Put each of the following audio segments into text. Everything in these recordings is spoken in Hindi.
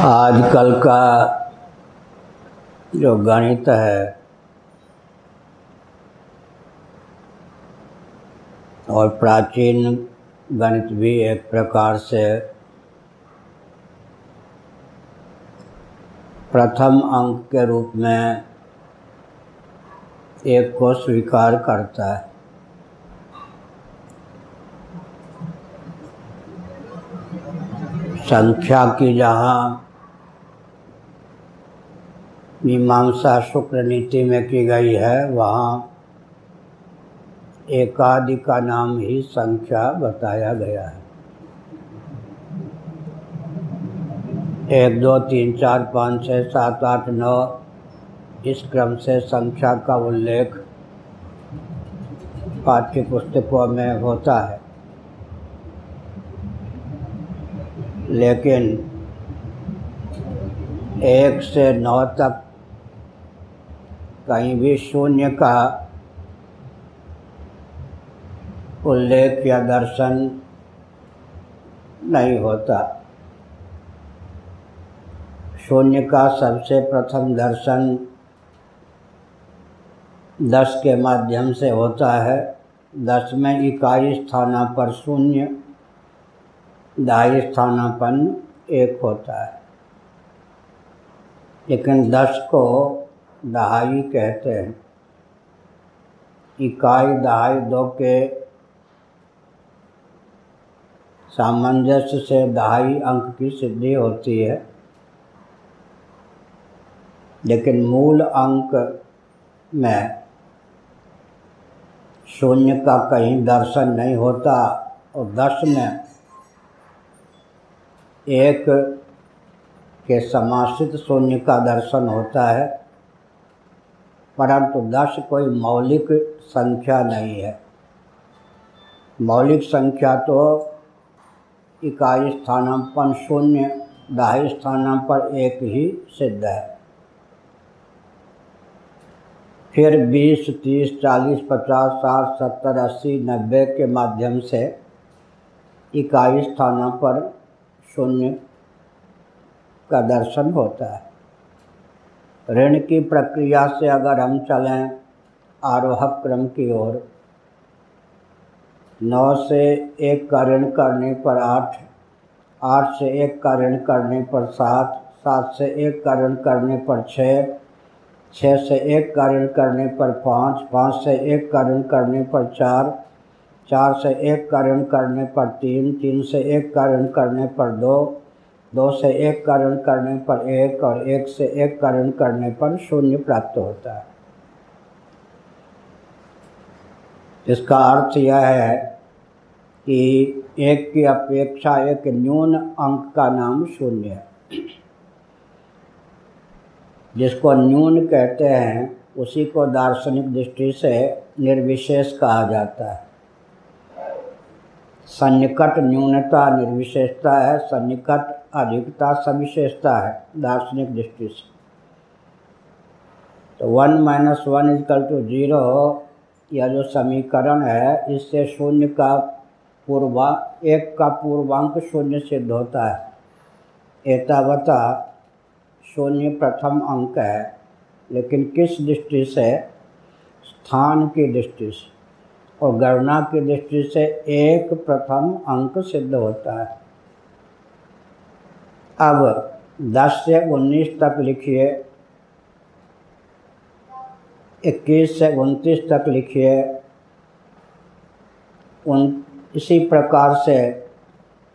आजकल का जो गणित है, और प्राचीन गणित भी एक प्रकार से प्रथम अंक के रूप में एक को स्वीकार करता है। संख्या की जहाँ मीमांसा शुक्र नीति में की गई है, वहाँ एकादि का नाम ही संख्या बताया गया है। एक, दो, तीन, चार, पाँच, छः, सात, आठ, नौ, इस क्रम से संख्या का उल्लेख पाठ्य पुस्तकों में होता है। लेकिन एक से नौ तक कहीं भी शून्य का उल्लेख या दर्शन नहीं होता। शून्य का सबसे प्रथम दर्शन दस के माध्यम से होता है। दस में इकाई स्थाना पर शून्य दहाई स्थानापन एक होता है। लेकिन दस को दहाई कहते हैं। इकाई दहाई दो के सामंजस्य से दहाई अंक की सिद्धि होती है। लेकिन मूल अंक में शून्य का कहीं दर्शन नहीं होता और दस में एक के समाश्रित शून्य का दर्शन होता है। परंतु दस कोई मौलिक संख्या नहीं है। मौलिक संख्या तो इकाई स्थानापन शून्य दहाई स्थानों पर एक ही सिद्ध है। फिर बीस, तीस, चालीस, पचास, साठ, सत्तर, अस्सी, नब्बे के माध्यम से इकाई स्थानों पर शून्य का दर्शन होता है। ऋण की प्रक्रिया से अगर हम चलें आरोहक क्रम की ओर, नौ से एक का ऋण करने पर आठ आठ से एक का ऋण करने पर सात सात से एक का ऋण करने पर छः छः से एक का ऋण करने पर पाँच पाँच से एक का ऋण करने पर चार चार से एक का ऋण करने पर तीन तीन से एक का ऋण करने पर दो दो से एक का ऋण करने पर एक और एक से एक का ऋण करने पर शून्य प्राप्त होता है। इसका अर्थ यह है कि एक की अपेक्षा, एक न्यून अंक का नाम शून्य है। जिसको न्यून कहते हैं, उसी को दार्शनिक दृष्टि से निर्विशेष कहा जाता है। सन्निकट न्यूनता निर्विशेषता है, सन्निकट अधिकता सविशेषता है, दार्शनिक दृष्टि से। तो one minus one equal to zero यह जो समीकरण है, इससे शून्य का पूर्वा, एक का पूर्वांक शून्य सिद्ध होता है। एतावता शून्य प्रथम अंक है, लेकिन किस दृष्टि से? स्थान की दृष्टि से। और गणना की दृष्टि से एक प्रथम अंक सिद्ध होता है। अब 10 से 19 तक लिखिए। 21 से 29 तक लिखिए। उन, इसी प्रकार से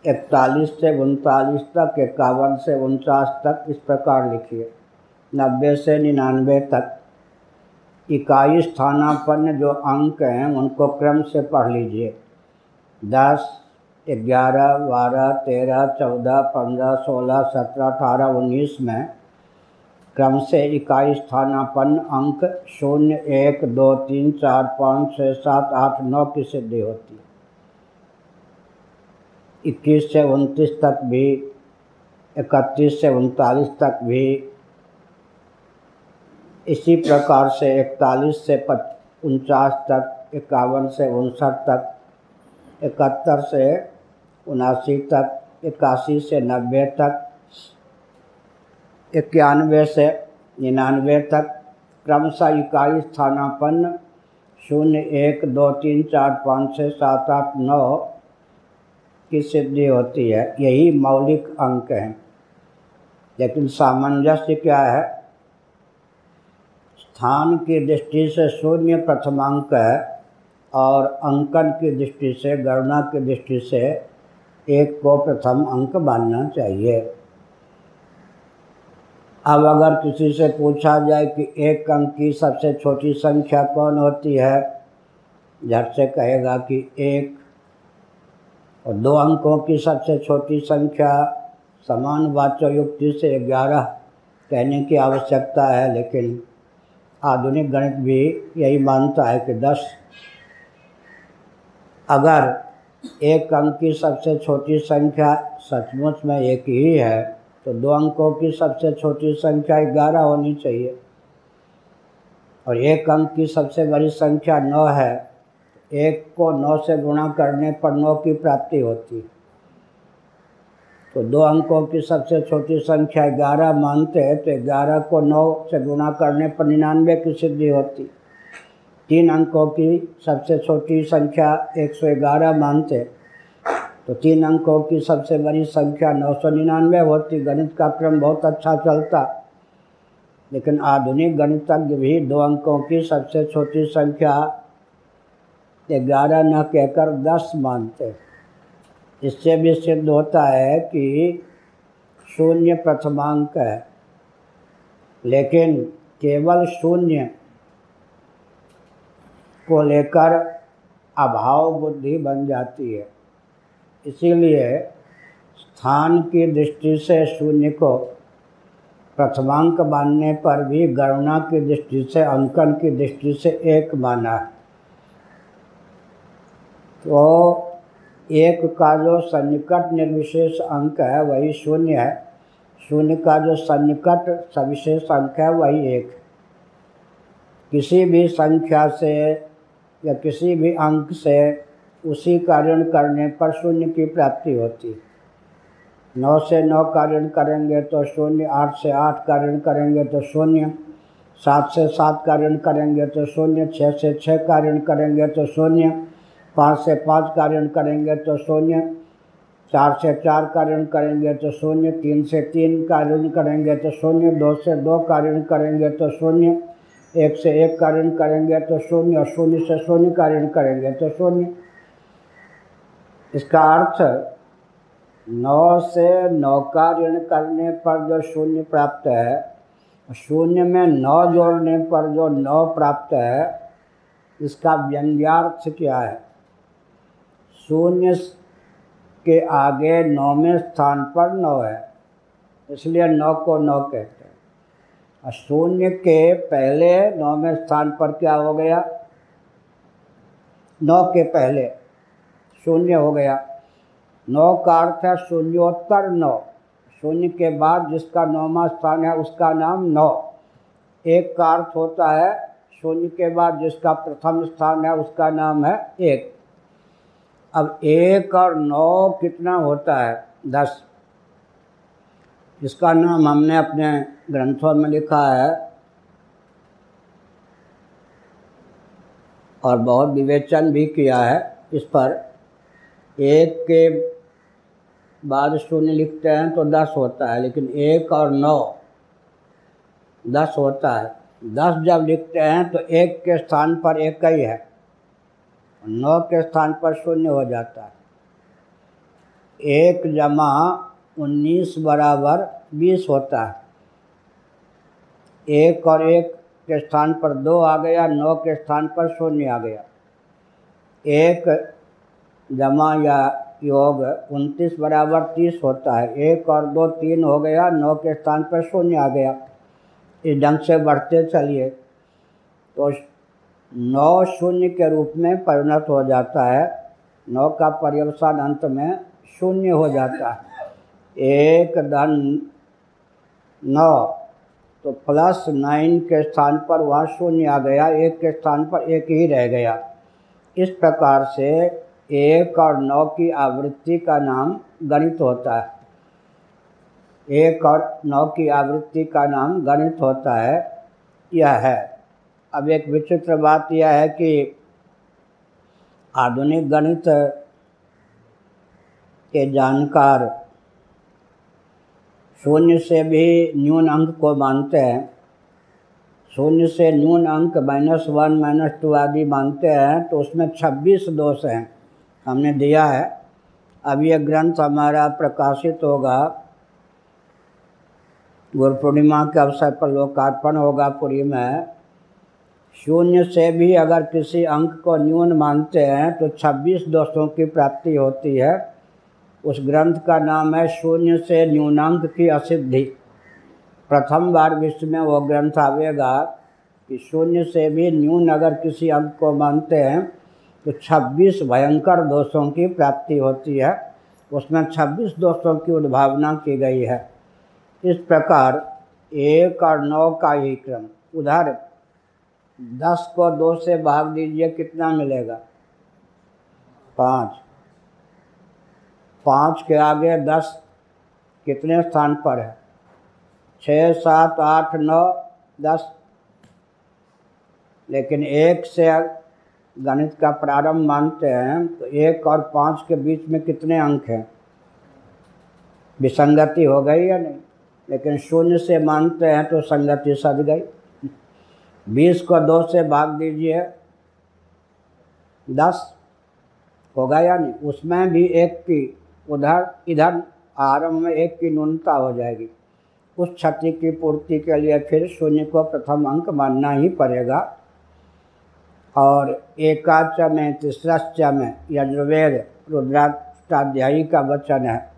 इकतालीस से उनतालीस तक, इक्यावन से उनचास तक इस प्रकार लिखिए। नब्बे से निन्यानवे तक। इकाई स्थानापन्न जो अंक हैं, उनको क्रम से पढ़ लीजिए। दस ग्यारह, बारह, तेरह, चौदह, पंद्रह, सोलह, सत्रह, अठारह, उन्नीस में क्रम से इकाई स्थानापन्न अंक शून्य, एक, दो, तीन, चार, पाँच, छः, सात, आठ, नौ की सिद्धि होती। है इक्कीस से उनतीस तक भी, इकतीस से उनतालीस तक भी, इसी प्रकार से इकतालीस से उनचास तक, इक्यावन से उनसठ तक, इकहत्तर से उनासी तक, इक्यासी से नब्बे तक, इक्यानवे से निन्यानवे तक, क्रमशः इकाई स्थानापन्न, शून्य एक, दो, तीन, चार, पाँच, छः, सात, आठ, नौ की सिद्धि होती है। यही मौलिक अंक हैं। लेकिन सामंजस्य क्या है? स्थान की दृष्टि से शून्य प्रथमांक है और अंकन की दृष्टि से, गणना की दृष्टि से एक को प्रथम अंक मानना चाहिए। अब अगर किसी से पूछा जाए कि एक अंक की सबसे छोटी संख्या कौन होती है, झट से कहेगा कि एक। और दो अंकों की सबसे छोटी संख्या, समान वाच्य युक्ति से ग्यारह कहने की आवश्यकता है, लेकिन आधुनिक गणित भी यही मानता है कि दस। अगर एक अंक की सबसे छोटी संख्या सचमुच में एक ही है तो दो अंकों की सबसे छोटी संख्या ग्यारह होनी चाहिए। और एक अंक की सबसे बड़ी संख्या नौ है एक को नौ से गुणा करने पर नौ की प्राप्ति होती है। तो दो अंकों की सबसे छोटी संख्या ग्यारह मानते हैं तो ग्यारह को नौ से गुणा करने पर निन्यानवे की सिद्धि होती तीन अंकों की सबसे छोटी संख्या एक सौ ग्यारह मानते। तो तीन अंकों की सबसे बड़ी संख्या नौ सौ निन्यानवे होती। गणित का क्रम बहुत अच्छा चलता। लेकिन आधुनिक गणितज्ञ भी दो अंकों की सबसे छोटी संख्या ग्यारह न कहकर दस मानते। इससे भी सिद्ध होता है कि शून्य प्रथमांक है। लेकिन केवल शून्य को लेकर अभाव बुद्धि बन जाती है। इसीलिए स्थान की दृष्टि से शून्य को प्रथमांक मानने पर भी गणना की दृष्टि से, अंकन की दृष्टि से एक माना। है तो एक का जो सन्निकट निर्विशेष अंक है, वही शून्य है। शून्य का जो सन्निकट सविशेष अंक है, वही एक। किसी भी संख्या से या किसी भी अंक से उसी का ऋण करने पर शून्य की प्राप्ति होती। है नौ से नौ का ऋण करेंगे तो शून्य, आठ से आठ कारण करेंगे तो शून्य, सात से सात का ऋण करेंगे तो शून्य छः से छः कारण करेंगे तो शून्य, पाँच से पाँच का ऋण करेंगे तो शून्य, चार से चार का ऋण करेंगे तो शून्य, तीन से तीन का ऋण करेंगे तो शून्य, दो से दो का ऋण करेंगे तो शून्य एक से एक का ऋण करेंगे तो शून्य और शून्य से शून्य का ऋण करेंगे तो शून्य। इसका अर्थ, नौ से नौ का ऋण करने पर जो शून्य प्राप्त है, शून्य में नौ जोड़ने पर जो नौ प्राप्त है, इसका व्यंग्यार्थ क्या है? शून्य के आगे नौवें स्थान पर नौ है, इसलिए नौ को नौ कहते शून्य के पहले नौवें स्थान पर क्या हो गया? नौ के पहले शून्य हो गया। नौ का अर्थ है शून्योत्तर नौ। शून्य के बाद जिसका नौवा स्थान है उसका नाम नौ। एक का अर्थ होता है शून्य के बाद जिसका प्रथम स्थान है उसका नाम है एक। अब एक और नौ कितना होता है? दस। इसका नाम हमने अपने ग्रंथों में लिखा है और बहुत विवेचन भी किया है इस पर। एक के बाद शून्य लिखते हैं तो दस होता है, लेकिन एक और नौ दस होता है। दस जब लिखते हैं तो एक के स्थान पर एक ही है, नौ के स्थान पर शून्य हो जाता है। एक जमा उन्नीस बराबर बीस होता है। एक और एक के स्थान पर दो आ गया, नौ के स्थान पर शून्य आ गया। एक जमा या योग उनतीस बराबर तीस होता है। एक और दो तीन हो गया, नौ के स्थान पर शून्य आ गया। इस ढंग से बढ़ते चलिए तो नौ शून्य के रूप में परिणत हो जाता है। नौ का पर्यवसान अंत में शून्य हो जाता है। एक धन नौ तो प्लस नाइन के स्थान पर वहाँ शून्य आ गया, एक के स्थान पर एक ही रह गया। इस प्रकार से एक और नौ की आवृत्ति का नाम गणित होता है। एक और नौ की आवृत्ति का नाम गणित होता है, यह है। अब एक विचित्र बात यह है कि आधुनिक गणित के जानकार शून्य से भी न्यून अंक को मानते हैं। शून्य से न्यून अंक माइनस वन माइनस टू आदि मानते हैं तो उसमें छब्बीस दोष हैं। हमने दिया है। अब यह ग्रंथ हमारा प्रकाशित होगा। गुरु पूर्णिमा के अवसर पर लोकार्पण होगा पुरी में। शून्य से भी अगर किसी अंक को न्यून मानते हैं तो 26 दोषों की प्राप्ति होती है। उस ग्रंथ का नाम है शून्य से न्यूनांक की असिद्धि। प्रथम बार विश्व में वो ग्रंथ आवेगा कि शून्य से भी न्यून अगर किसी अंक को मानते हैं तो 26 भयंकर दोषों की प्राप्ति होती है। उसमें 26 दोषों की उद्भावना की गई है। इस प्रकार एक और नौ का ही क्रम। उधर, दस को दो से भाग दीजिए, कितना मिलेगा? पाँच। पाँच के आगे दस कितने स्थान पर है? छः सात, आठ, नौ, दस। लेकिन एक से गणित का प्रारंभ मानते हैं तो एक और पाँच के बीच में कितने अंक हैं? विसंगति हो गई या नहीं? लेकिन शून्य से मानते हैं तो संगति सद गई। बीस को दो से भाग दीजिए। दस, होगा या नहीं? उसमें भी एक की उधर, इधर आरंभ में एक की न्यूनता हो जाएगी। उस क्षति की पूर्ति के लिए फिर शून्य को प्रथम अंक मानना ही पड़ेगा। और एकाच में तीसरश्च में यजुर्वेद रुद्राष्टाध्यायी का वचन है।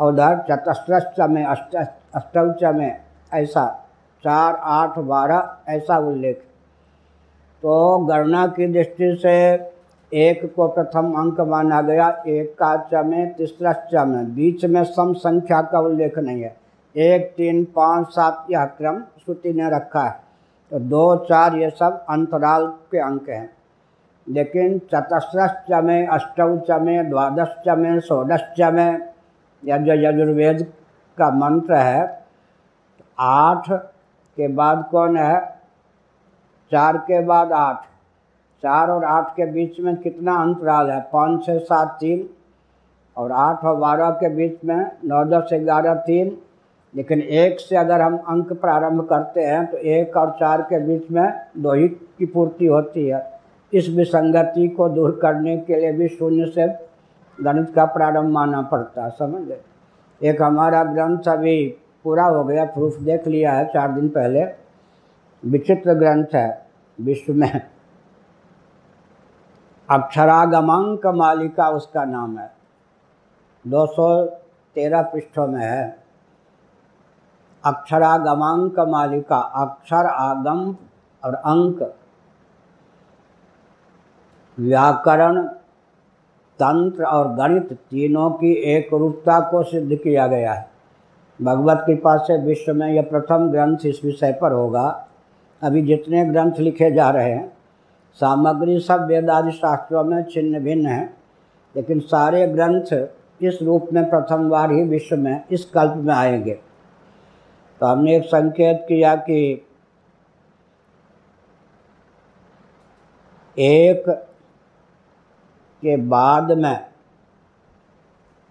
उधर चतस्रश्च में, अष्ट, अष्टौच में ऐसा चार, आठ, बारह ऐसा उल्लेख। तो गणना की दृष्टि से एक को प्रथम अंक माना गया, एक का च में, तीसरा में। बीच में सम संख्या का उल्लेख नहीं है। एक, तीन, पाँच, सात, यह क्रम श्रुति ने रखा है। तो दो, चार, ये सब अंतराल के अंक हैं। लेकिन चतस्रश्च में अष्टौच में, द्वादश में, षोडश में, या जो यजुर्वेद का मंत्र है, आठ के बाद कौन है? चार के बाद आठ। चार और आठ के बीच में कितना अंतराल है? पाँच छः सात, तीन। और आठ और बारह के बीच में नौ, दस, ग्यारह, तीन। लेकिन एक से अगर हम अंक प्रारंभ करते हैं तो एक और चार के बीच में दो ही की पूर्ति होती है। इस विसंगति को दूर करने के लिए भी शून्य से गणित का प्रारंभ माना पड़ता है, समझ गए? एक हमारा ग्रंथ अभी पूरा हो गया प्रूफ देख लिया है, चार दिन पहले। विचित्र ग्रंथ है, विश्व में। अक्षरागमांक मालिका उसका नाम है। 213 पृष्ठों में है। अक्षरागमांक मालिका अक्षर आगम और अंक। व्याकरण, तंत्र और गणित तीनों की एक रूपता को सिद्ध किया गया है। भगवत कृपा से विश्व में यह प्रथम ग्रंथ इस विषय पर होगा। अभी जितने ग्रंथ लिखे जा रहे हैं सामग्री सब वेदादि शास्त्रों में छिन्न भिन्न है, लेकिन सारे ग्रंथ इस रूप में प्रथम बार ही विश्व में, इस कल्प में आएँगे। तो हमने एक संकेत किया कि एक के बाद में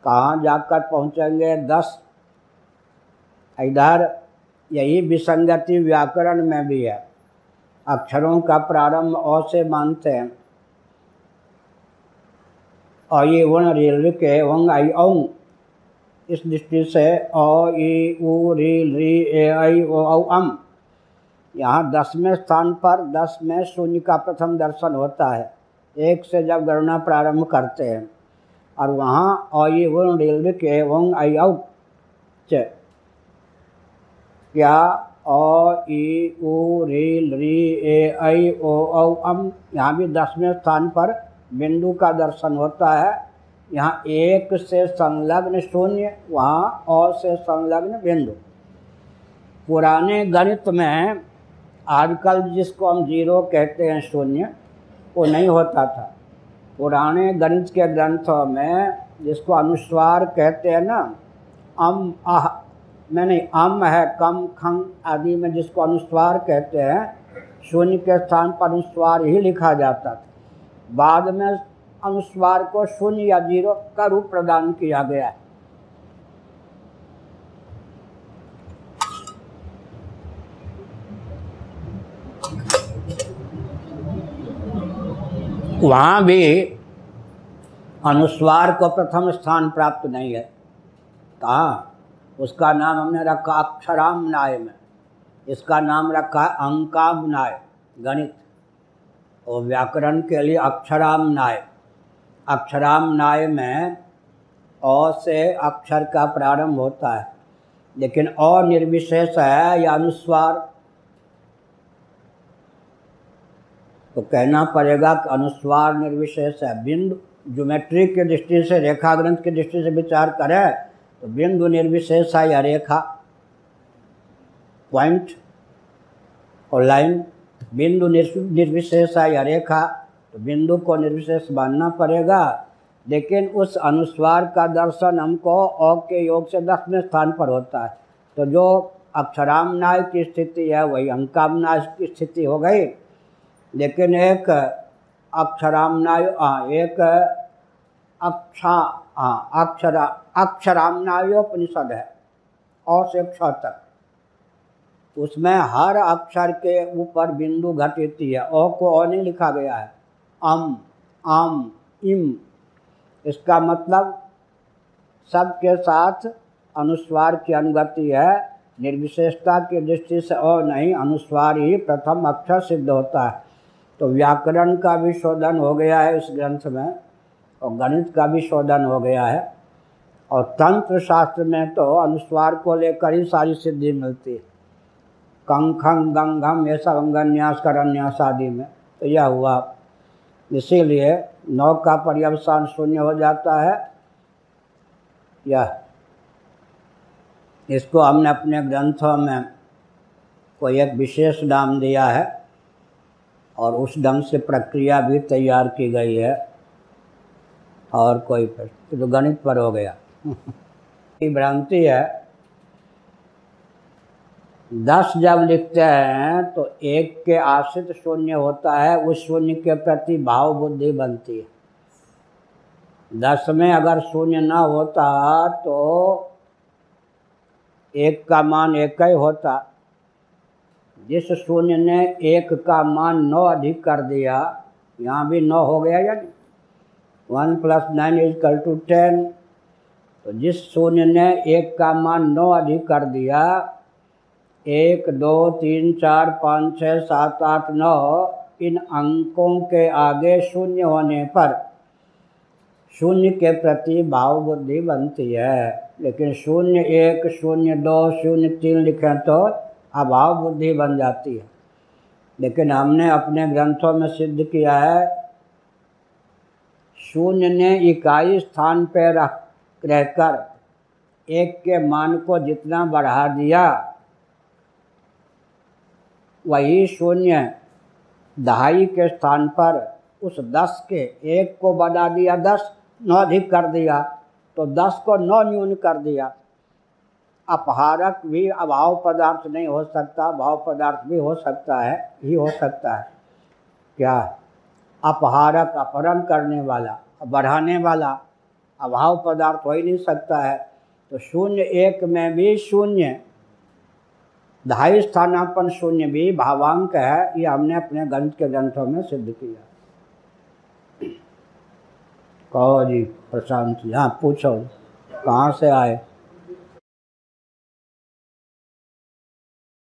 कहाँ जाकर पहुँचेंगे? दस। इधर यही विसंगति व्याकरण में भी है। अक्षरों का प्रारंभ अ से मानते हैं। और ये वर्ण रेल के वंग आई औ। इस दृष्टि से अ, ई, उ, री री, ए, आई, ओ, औ, अम। यहाँ दसवें स्थान पर दस में शून्य का प्रथम दर्शन होता है। एक से जब गणना प्रारंभ करते हैं। और वहाँ अ ये वर्ण रेल के वंग आई औ। क्या अ ई उ, री री ए आई ओ, औ, अम। यहाँ भी दसवें स्थान पर बिंदु का दर्शन होता है। यहाँ एक से संलग्न शून्य, वहाँ अ से संलग्न बिंदु। पुराने गणित में आजकल जिसको हम ज़ीरो कहते हैं शून्य, वो नहीं होता था। पुराने गणित के ग्रंथों में जिसको अनुस्वार कहते हैं ना, अम आह मैंने अम है, कम, खंग आदि में जिसको अनुस्वार कहते हैं, शून्य के स्थान पर अनुस्वार ही लिखा जाता था। बाद में अनुस्वार को शून्य या ज़ीरो का रूप प्रदान किया गया। है वहाँ भी अनुस्वार को प्रथम स्थान प्राप्त नहीं है। कहा? उसका नाम हमने रखा अक्षराम नाय में। इसका नाम रखा अंकाम नाय, गणित। और व्याकरण के लिए अक्षराम नाय। अक्षराम नाय में अ से अक्षर का प्रारंभ होता है, लेकिन अनिर्विशेष है या अनुस्वार। तो कहना पड़ेगा कि अनुस्वार निर्विशेष है। बिंदु ज्योमेट्री की दृष्टि से, रेखा ग्रंथ की दृष्टि से विचार करें तो बिंदु निर्विशेष या रेखा पॉइंट और लाइन बिंदु निर्विशेष या रेखा तो बिंदु को निर्विशेष मानना पड़ेगा। लेकिन उस अनुस्वार का दर्शन हमको अ के योग से दसवें स्थान पर होता है। तो जो अक्षरामनाय की स्थिति है, वही अंकामनाय की स्थिति हो गई। लेकिन एक अक्षरामनाय एक अक्षा हाँ अक्षरा, अक्षरामनायोपनिषद है और तक उसमें हर अक्षर के ऊपर बिंदु घटित है ओ को ओ नहीं लिखा गया है। अम, आम, इम। इसका मतलब सबके साथ अनुस्वार की अनुगति है, निर्विशेषता की दृष्टि से ओ नहीं, अनुस्वार ही प्रथम अक्षर सिद्ध होता है। तो व्याकरण का भी शोधन हो गया है इस ग्रंथ में। और गणित का भी शोधन हो गया है। और तंत्र शास्त्र में तो अनुस्वार को लेकर ही सारी सिद्धि मिलती है। कंखंग गंगम ये सब अंगन्यास, करन्यास आदि में तो यह हुआ। इसीलिए नौ का पर्यवसान शून्य हो जाता है। यह। इसको हमने अपने ग्रंथों में कोई एक विशेष नाम दिया है और उस ढंग से प्रक्रिया भी तैयार की गई है। और कोई प्रश्न तो गणित पर हो गया। भ्रांति है। दस जब लिखते हैं तो एक के आश्रित शून्य होता है, उस शून्य के प्रति भाव बुद्धि बनती है। दस में अगर शून्य न होता तो एक का मान एक ही होता। जिस शून्य ने एक का मान नौ अधिक कर दिया, यहाँ भी नौ हो गया या नहीं? One plus nine equal to ten. तो जिस शून्य ने एक का मान नौ अधिक कर दिया, एक, दो, तीन, चार, पाँच छः सात, आठ, नौ, इन अंकों के आगे शून्य होने पर शून्य के प्रति भाव बुद्धि बनती है। लेकिन शून्य एक, शून्य दो, शून्य तीन लिखें तो अभाव बुद्धि बन जाती है। लेकिन हमने अपने ग्रंथों में सिद्ध किया है शून्य ने इकाई स्थान पर रख रहकर एक के मान को जितना बढ़ा दिया, वही शून्य दहाई के स्थान पर उस दस के एक को बढ़ा दिया, दस नौ अधिक कर दिया तो दस को नौ न्यून कर दिया। अपहारक भी अभाव पदार्थ नहीं हो सकता भाव पदार्थ भी हो सकता है, ही हो सकता है। क्या? अपहारक अपहरण करने वाला। बढ़ाने वाला अभाव पदार्थ हो ही नहीं सकता है। तो शून्य एक में भी शून्य, ढाई स्थानापन शून्य भी भावांक है, ये हमने अपने ग्रंथ के ग्रंथों में सिद्ध किया। कहो जी, प्रशांत जी हाँ पूछो, कहाँ से आए?